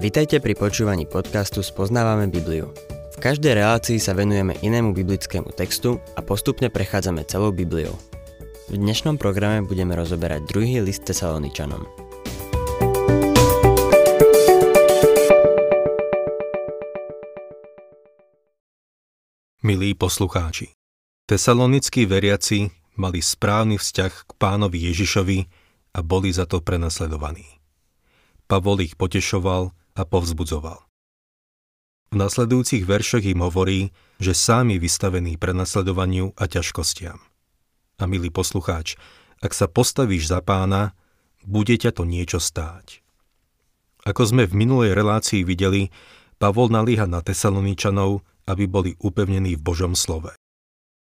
Vitajte pri počúvaní podcastu Spoznávame Bibliu. V každej relácii sa venujeme inému biblickému textu a postupne prechádzame celou Bibliou. V dnešnom programe budeme rozoberať druhý list Tesaloničanom. Milí poslucháči, tesalonickí veriaci mali správny vzťah k pánovi Ježišovi a boli za to prenasledovaní. Pavol ich potešoval a povzbudzoval. V nasledujúcich veršoch im hovorí, že sám je vystavený prenasledovaniu a ťažkostiam. A milý poslucháč, ak sa postavíš za pána, bude ťa to niečo stáť. Ako sme v minulej relácii videli, Pavol nalíha na Tesaloničanov, aby boli upevnení v Božom slove.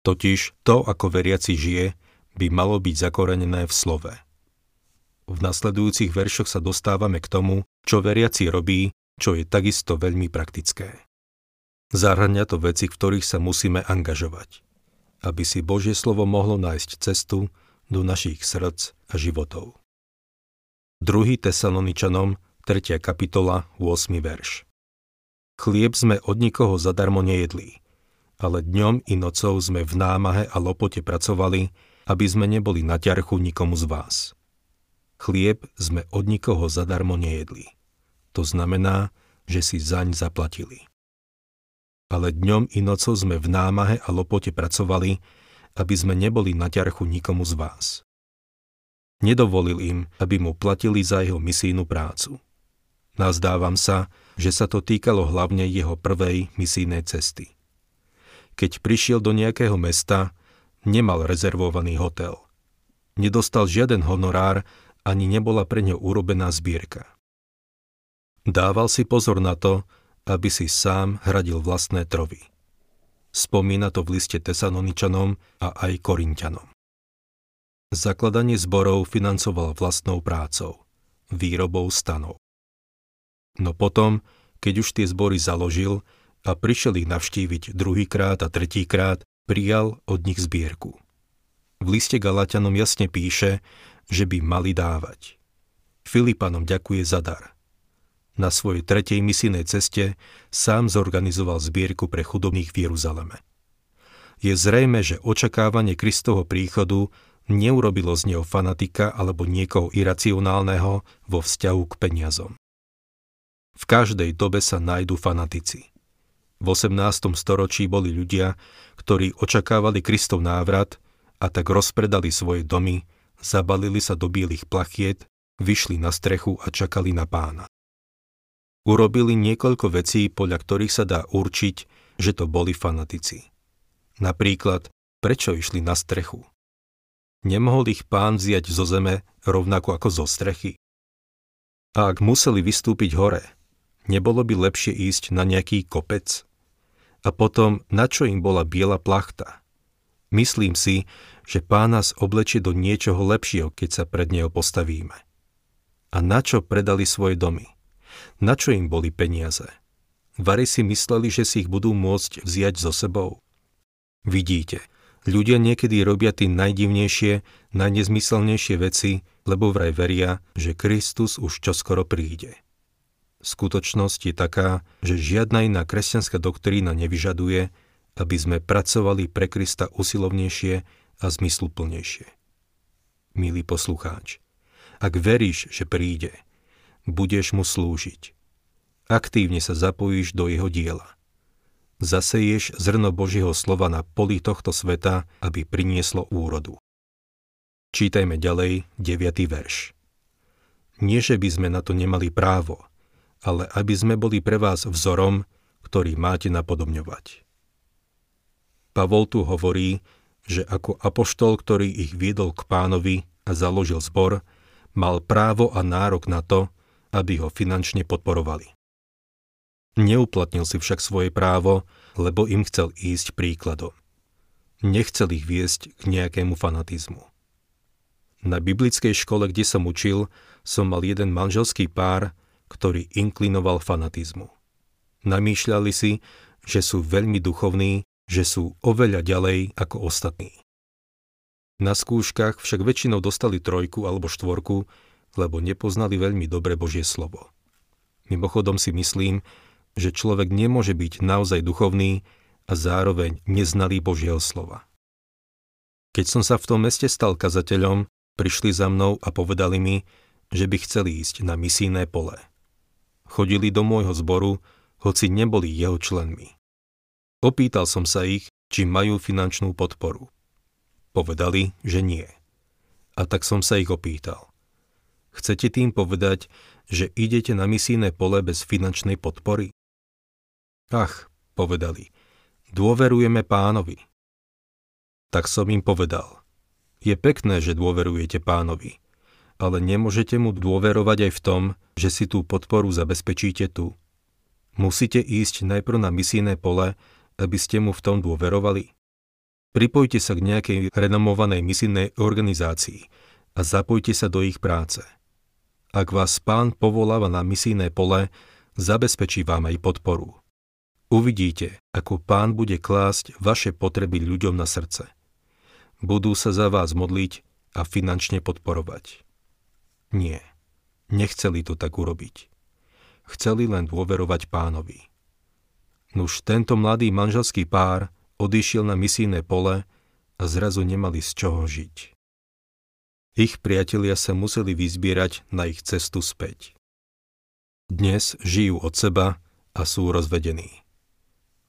Totiž to, ako veriaci žije, by malo byť zakorenené v slove. V nasledujúcich veršoch sa dostávame k tomu, čo veriaci robí, čo je takisto veľmi praktické. Zahrania to veci, v ktorých sa musíme angažovať, aby si Božie slovo mohlo nájsť cestu do našich srdc a životov. 2. Tesaloničanom, 3. kapitola, 8. verš. Chlieb sme od nikoho zadarmo nejedli, ale dňom i nocou sme v námahe a lopote pracovali, aby sme neboli na ťarchu nikomu z vás. Chlieb sme od nikoho zadarmo nejedli. To znamená, že si zaň zaplatili. Ale dňom i nocou sme v námahe a lopote pracovali, aby sme neboli na ťarchu nikomu z vás. Nedovolil im, aby mu platili za jeho misijnú prácu. Nazdávam sa, že sa to týkalo hlavne jeho prvej misijnej cesty. Keď prišiel do nejakého mesta, nemal rezervovaný hotel. Nedostal žiaden honorár ani nebola pre ňo urobená zbierka. Dával si pozor na to, aby si sám hradil vlastné trovy. Spomína to v liste Tesanoničanom a aj Korintianom. Zakladanie zborov financoval vlastnou prácou, výrobou stanov. No potom, keď už tie zbory založil a prišiel ich navštíviť druhýkrát a tretíkrát, prijal od nich zbierku. V liste Galatianom jasne píše, že by mali dávať. Filipanom ďakuje za dar. Na svojej tretej misijnej ceste sám zorganizoval zbierku pre chudobných v Jeruzaleme. Je zrejme, že očakávanie Kristovho príchodu neurobilo z neho fanatika alebo niekoho iracionálneho vo vzťahu k peniazom. V každej dobe sa nájdú fanatici. V 18. storočí boli ľudia, ktorí očakávali Kristov návrat a tak rozpredali svoje domy, zabalili sa do bielých plachiet, vyšli na strechu a čakali na pána. Urobili niekoľko vecí, podľa ktorých sa dá určiť, že to boli fanatici. Napríklad, prečo išli na strechu? Nemohol ich pán vziať zo zeme rovnako ako zo strechy? A ak museli vystúpiť hore, nebolo by lepšie ísť na nejaký kopec? A potom, na čo im bola biela plachta? Myslím si, že pán nás oblečie do niečoho lepšieho, keď sa pred neho postavíme. A na čo predali svoje domy? Na čo im boli peniaze? Vary si mysleli, že si ich budú môcť vziať so sebou. Vidíte, ľudia niekedy robia tie najdivnejšie, najnezmyselnejšie veci, lebo vraj veria, že Kristus už čoskoro príde. Skutočnosť je taká, že žiadna iná kresťanská doktrína nevyžaduje, aby sme pracovali pre Krista usilovnejšie a zmysluplnejšie. Milý poslucháč, ak veríš, že príde, budeš mu slúžiť. Aktívne sa zapojíš do jeho diela. Zaseješ zrno Božieho slova na poli tohto sveta, aby prinieslo úrodu. Čítajme ďalej 9. verš. Nie, že by sme na to nemali právo, ale aby sme boli pre vás vzorom, ktorý máte napodobňovať. Pavol tu hovorí, že ako apoštol, ktorý ich viedol k pánovi a založil zbor, mal právo a nárok na to, aby ho finančne podporovali. Neuplatnil si však svoje právo, lebo im chcel ísť príkladom. Nechcel ich viesť k nejakému fanatizmu. Na biblickej škole, kde som učil, som mal jeden manželský pár, ktorý inklinoval fanatizmu. Namýšľali si, že sú veľmi duchovní že sú oveľa ďalej ako ostatní. Na skúškach však väčšinou dostali trojku alebo štvorku, lebo nepoznali veľmi dobre Božie slovo. Mimochodom si myslím, že človek nemôže byť naozaj duchovný a zároveň neznalý Božieho slova. Keď som sa v tom meste stal kazateľom, prišli za mnou a povedali mi, že by chceli ísť na misijné pole. Chodili do môjho zboru, hoci neboli jeho členmi. Opýtal som sa ich, či majú finančnú podporu. Povedali, že nie. A tak som sa ich opýtal. Chcete tým povedať, že idete na misijné pole bez finančnej podpory? Ach, povedali, dôverujeme pánovi. Tak som im povedal, je pekné, že dôverujete pánovi, ale nemôžete mu dôverovať aj v tom, že si tú podporu zabezpečíte tu. Musíte ísť najprv na misijné pole, aby ste mu v tom dôverovali. Pripojte sa k nejakej renomovanej misijnej organizácii a zapojte sa do ich práce. Ak vás pán povoláva na misijné pole, zabezpečí vám aj podporu. Uvidíte, ako pán bude klásť vaše potreby ľuďom na srdce. Budú sa za vás modliť a finančne podporovať. Nie, nechceli to tak urobiť. Chceli len dôverovať pánovi. Nuž tento mladý manželský pár odišiel na misijné pole a zrazu nemali z čoho žiť. Ich priatelia sa museli vyzbierať na ich cestu späť. Dnes žijú od seba a sú rozvedení.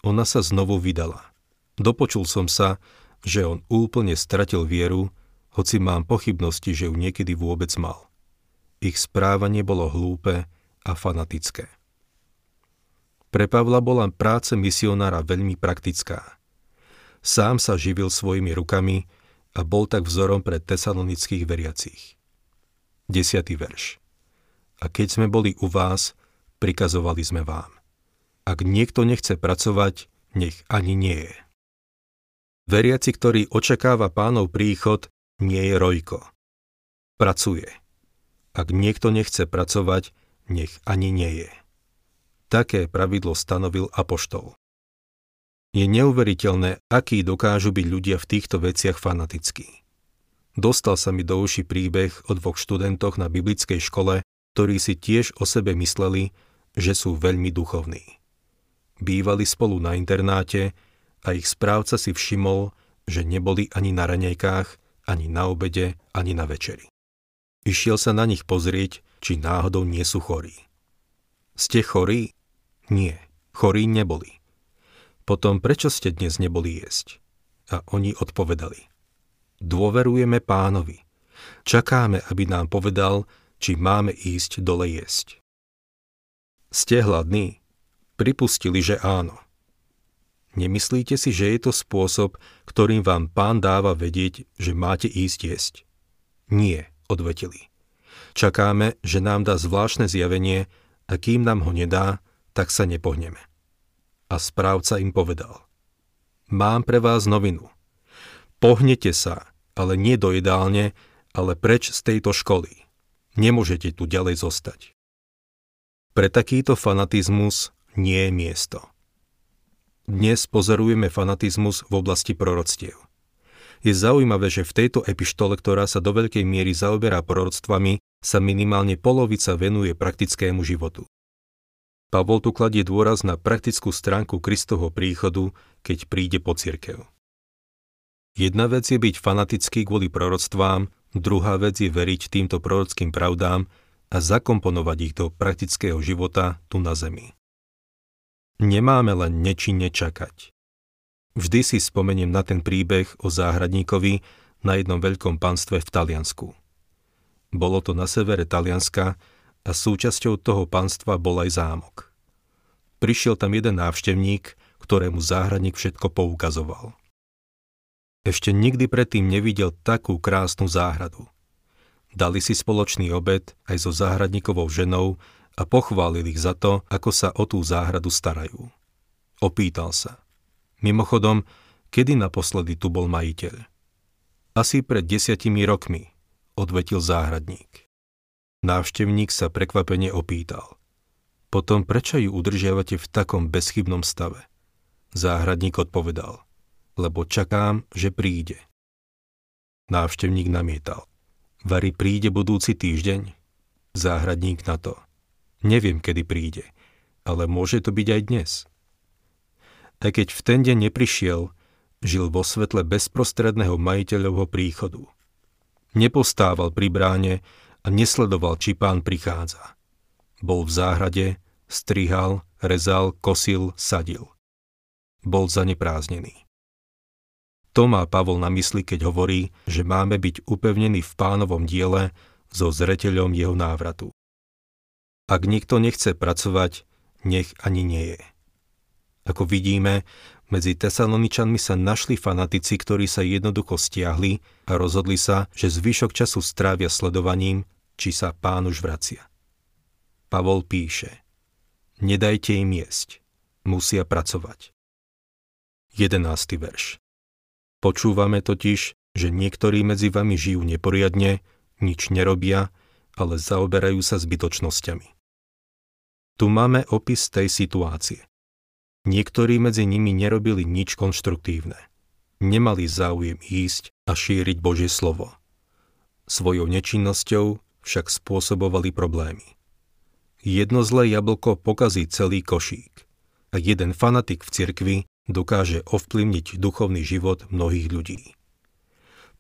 Ona sa znovu vydala. Dopočul som sa, že on úplne stratil vieru, hoci mám pochybnosti, že ju niekedy vôbec mal. Ich správanie bolo hlúpe a fanatické. Pre Pavla bola práce misionára veľmi praktická. Sám sa živil svojimi rukami a bol tak vzorom pre tesalonických veriacich. 10. verš. A keď sme boli u vás, prikazovali sme vám. Ak niekto nechce pracovať, nech ani nie je. Veriaci, ktorý očakáva pánov príchod, nie je rojko. Pracuje. Ak niekto nechce pracovať, nech ani nie je. Také pravidlo stanovil Apoštol. Je neuveriteľné, aký dokážu byť ľudia v týchto veciach fanatickí. Dostal sa mi do uši príbeh o dvoch študentoch na biblickej škole, ktorí si tiež o sebe mysleli, že sú veľmi duchovní. Bývali spolu na internáte a ich správca si všimol, že neboli ani na raňajkách, ani na obede, ani na večeri. Išiel sa na nich pozrieť, či náhodou nie sú chorí. Ste chorí? Nie, chorí neboli. Potom prečo ste dnes neboli jesť? A oni odpovedali. Dôverujeme pánovi. Čakáme, aby nám povedal, či máme ísť dole jesť. Ste hladní? pripustili, že áno. Nemyslíte si, že je to spôsob, ktorým vám pán dáva vedieť, že máte ísť jesť? Nie, odvetili. Čakáme, že nám dá zvláštne zjavenie a kým nám ho nedá, tak sa nepohneme. A správca im povedal. Mám pre vás novinu. Pohnete sa, ale nie do ideálne, ale preč z tejto školy. Nemôžete tu ďalej zostať. Pre takýto fanatizmus nie je miesto. Dnes pozorujeme fanatizmus v oblasti proroctiev. Je zaujímavé, že v tejto epištole, ktorá sa do veľkej miery zaoberá proroctvami, sa minimálne polovica venuje praktickému životu. Pavol tu kladie dôraz na praktickú stránku Kristovho príchodu, keď príde po cirkev. Jedna vec je byť fanatický kvôli proroctvám, druhá vec je veriť týmto prorockým pravdám a zakomponovať ich do praktického života tu na zemi. Nemáme len nečinne čakať. Vždy si spomeniem na ten príbeh o záhradníkovi na jednom veľkom panstve v Taliansku. Bolo to na severe Talianska a súčasťou toho panstva bol aj zámok. Prišiel tam jeden návštevník, ktorému záhradník všetko poukazoval. Ešte nikdy predtým nevidel takú krásnu záhradu. Dali si spoločný obed aj so záhradníkovou ženou a pochválil ich za to, ako sa o tú záhradu starajú. Opýtal sa. Mimochodom, kedy naposledy tu bol majiteľ? Asi pred desiatimi rokmi, odvetil záhradník. Návštevník sa prekvapene opýtal. Potom prečo ju udržiavate v takom bezchybnom stave? Záhradník odpovedal. Lebo čakám, že príde. Návštevník namietal. Vary príde budúci týždeň? Záhradník na to. Neviem, kedy príde, ale môže to byť aj dnes. Aj keď v ten deň neprišiel, žil vo svetle bezprostredného majiteľovho príchodu. Nepostával pri bráne a nesledoval, či pán prichádza. Bol v záhrade, strihal, rezal, kosil, sadil. Bol zanepráznený. To má Pavol na mysli, keď hovorí, že máme byť upevnení v pánovom diele so zreteľom jeho návratu. Ak nikto nechce pracovať, nech ani nie je. Ako vidíme, medzi Tesaloničanmi sa našli fanatici, ktorí sa jednoducho stiahli a rozhodli sa, že zvyšok času strávia sledovaním, či sa pán už vracia. Pavol píše Nedajte im jesť, musia pracovať. 11. verš Počúvame totiž, že niektorí medzi vami žijú neporiadne, nič nerobia, ale zaoberajú sa zbytočnosťami. Tu máme opis tej situácie. Niektorí medzi nimi nerobili nič konštruktívne. Nemali záujem ísť a šíriť Božie slovo. Svojou nečinnosťou však spôsobovali problémy. Jedno zlé jablko pokazí celý košík a jeden fanatik v cirkvi dokáže ovplyvniť duchovný život mnohých ľudí.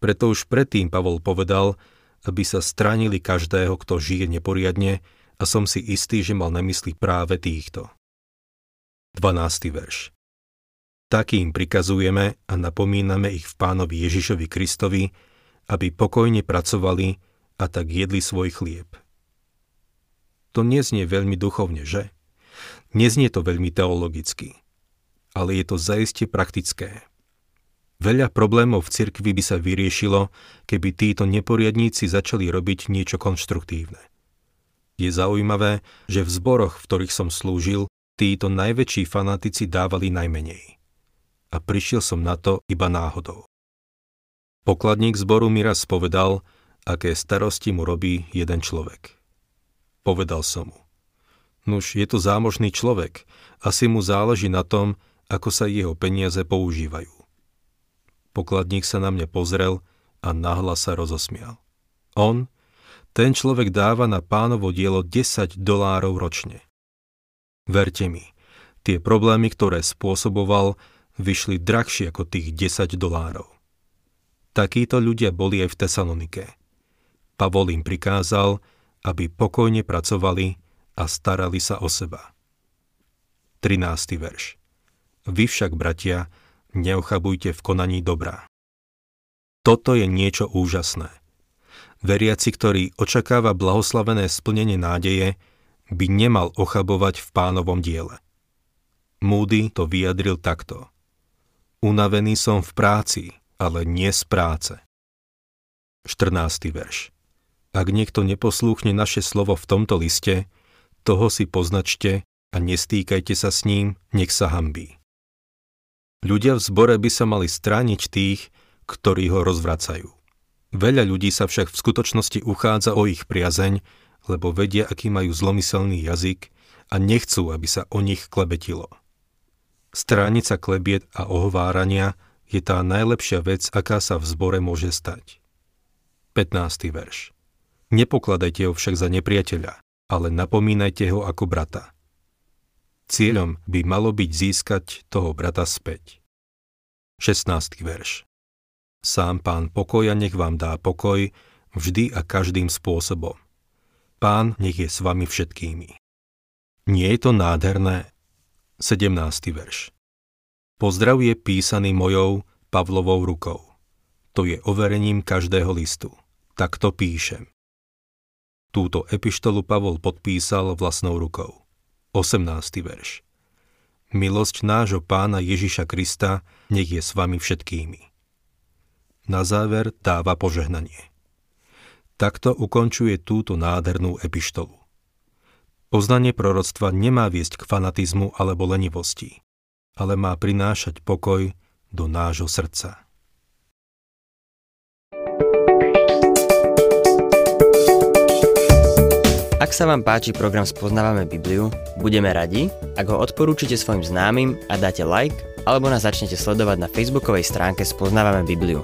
Preto už predtým Pavol povedal, aby sa stránili každého, kto žije neporiadne a som si istý, že mal na mysli práve týchto. 12. verš Takým prikazujeme a napomíname ich v pánovi Ježišovi Kristovi, aby pokojne pracovali a tak jedli svoj chlieb. To neznie veľmi duchovne, že? Neznie to veľmi teologicky, ale je to zaiste praktické. Veľa problémov v cirkvi by sa vyriešilo, keby títo neporiadníci začali robiť niečo konštruktívne. Je zaujímavé, že v zboroch, v ktorých som slúžil, títo najväčší fanatici dávali najmenej. A prišiel som na to iba náhodou. Pokladník zboru mi raz povedal, aké starosti mu robí jeden človek. Povedal som mu. Nuž, je to zámožný človek, asi mu záleží na tom, ako sa jeho peniaze používajú. Pokladník sa na mňa pozrel a nahla sa rozosmial. On, ten človek dáva na pánovo dielo 10 dolárov ročne. Verte mi, tie problémy, ktoré spôsoboval, vyšli drahšie ako tých 10 dolárov. Takíto ľudia boli aj v Tesalonike. Pavol im prikázal, aby pokojne pracovali a starali sa o seba. 13. verš Vy však, bratia, neochabujte v konaní dobrá. Toto je niečo úžasné. Veriaci, ktorý očakáva blahoslavené splnenie nádeje, by nemal ochabovať v pánovom diele. Moody to vyjadril takto. Unavený som v práci, ale nie z práce. 14. verš Ak niekto neposlúchne naše slovo v tomto liste, toho si poznačte a nestýkajte sa s ním, nech sa hambí. Ľudia v zbore by sa mali strániť tých, ktorí ho rozvracajú. Veľa ľudí sa však v skutočnosti uchádza o ich priazeň, lebo vedia, aký majú zlomyselný jazyk a nechcú, aby sa o nich klebetilo. Stránica klebiet a ohovárania je tá najlepšia vec, aká sa v zbore môže stať. 15. verš Nepokladajte ho však za nepriateľa, ale napomínajte ho ako brata. Cieľom by malo byť získať toho brata späť. 16. verš Sám pán pokoja nech vám dá pokoj vždy a každým spôsobom. Pán nech je s vami všetkými. Nie je to nádherné? 17. verš. Pozdrav je písaný mojou Pavlovou rukou. To je overením každého listu. Tak to píšem. Túto epištolu Pavol podpísal vlastnou rukou. 18. verš. Milosť nášho pána Ježiša Krista nech je s vami všetkými na záver dáva požehnanie. Takto ukončuje túto nádhernú epištolu. Poznanie proroctva nemá viesť k fanatizmu alebo lenivosti, ale má prinášať pokoj do nášho srdca. Ak sa vám páči program Spoznávame Bibliu, budeme radi, ak ho odporúčite svojim známym a dáte like, alebo nás začnete sledovať na facebookovej stránke Spoznávame Bibliu.